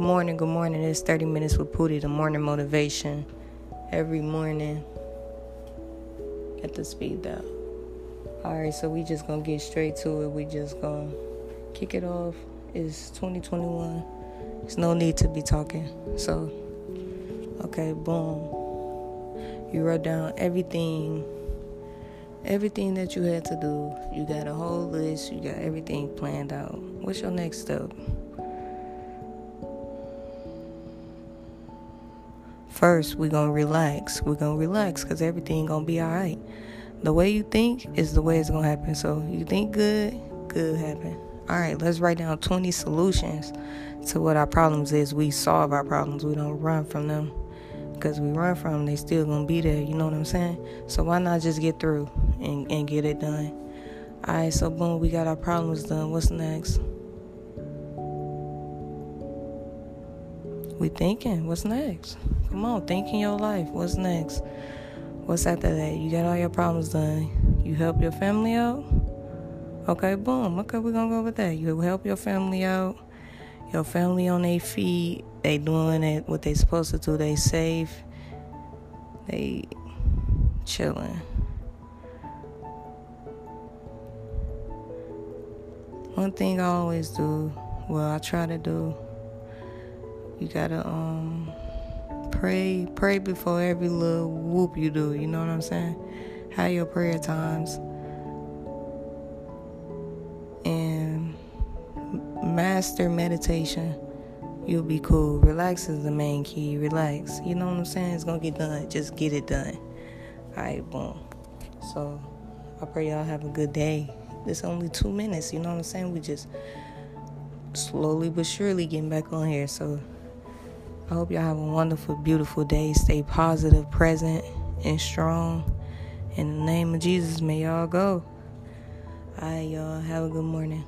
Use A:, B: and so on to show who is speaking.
A: Good morning, good morning. It's 30 minutes with Pootie, the morning motivation. Every morning at the speed dial. Alright, so we just gonna get straight to it. We just gonna kick it off. It's 2021. There's no need to be talking. So, okay, boom. You wrote down everything everything that you had to do. You got a whole list, you got everything planned out. What's your next step? First, we're to relax. We're to relax because everything to be all right. The way you think is the way it's to happen. So, you think good, good happen. All right, let's write down 20 solutions to what our problems is. We solve our problems. We don't run from them because we run from them, they still gonna be there. You know what I'm saying? So why not just get through and, and get it done? All right, so boom, we got our problems done. What's next? We thinking. What's next? Come on, think in your life. What's next? What's after that? You got all your problems done. You help your family out. Okay, boom. Okay, we're gonna go with that. You help your family out your family on their feet. They doing it what they supposed to do. They safe. They chilling. One thing I always do, well, I try to do. You gotta um pray, pray before every little whoop you do. You know what I'm saying? Have your prayer times. And master meditation, you'll be cool. Relax is the main key. Relax. You know what I'm saying? It's gonna get done. Just get it done. Alright, boom. So I pray y'all have a good day. It's only two minutes, you know what I'm saying? We just slowly but surely getting back on here. So I hope y'all have a wonderful, beautiful day. Stay positive, present, and strong. In the name of Jesus, may y'all go. All right, y'all. Have a good morning.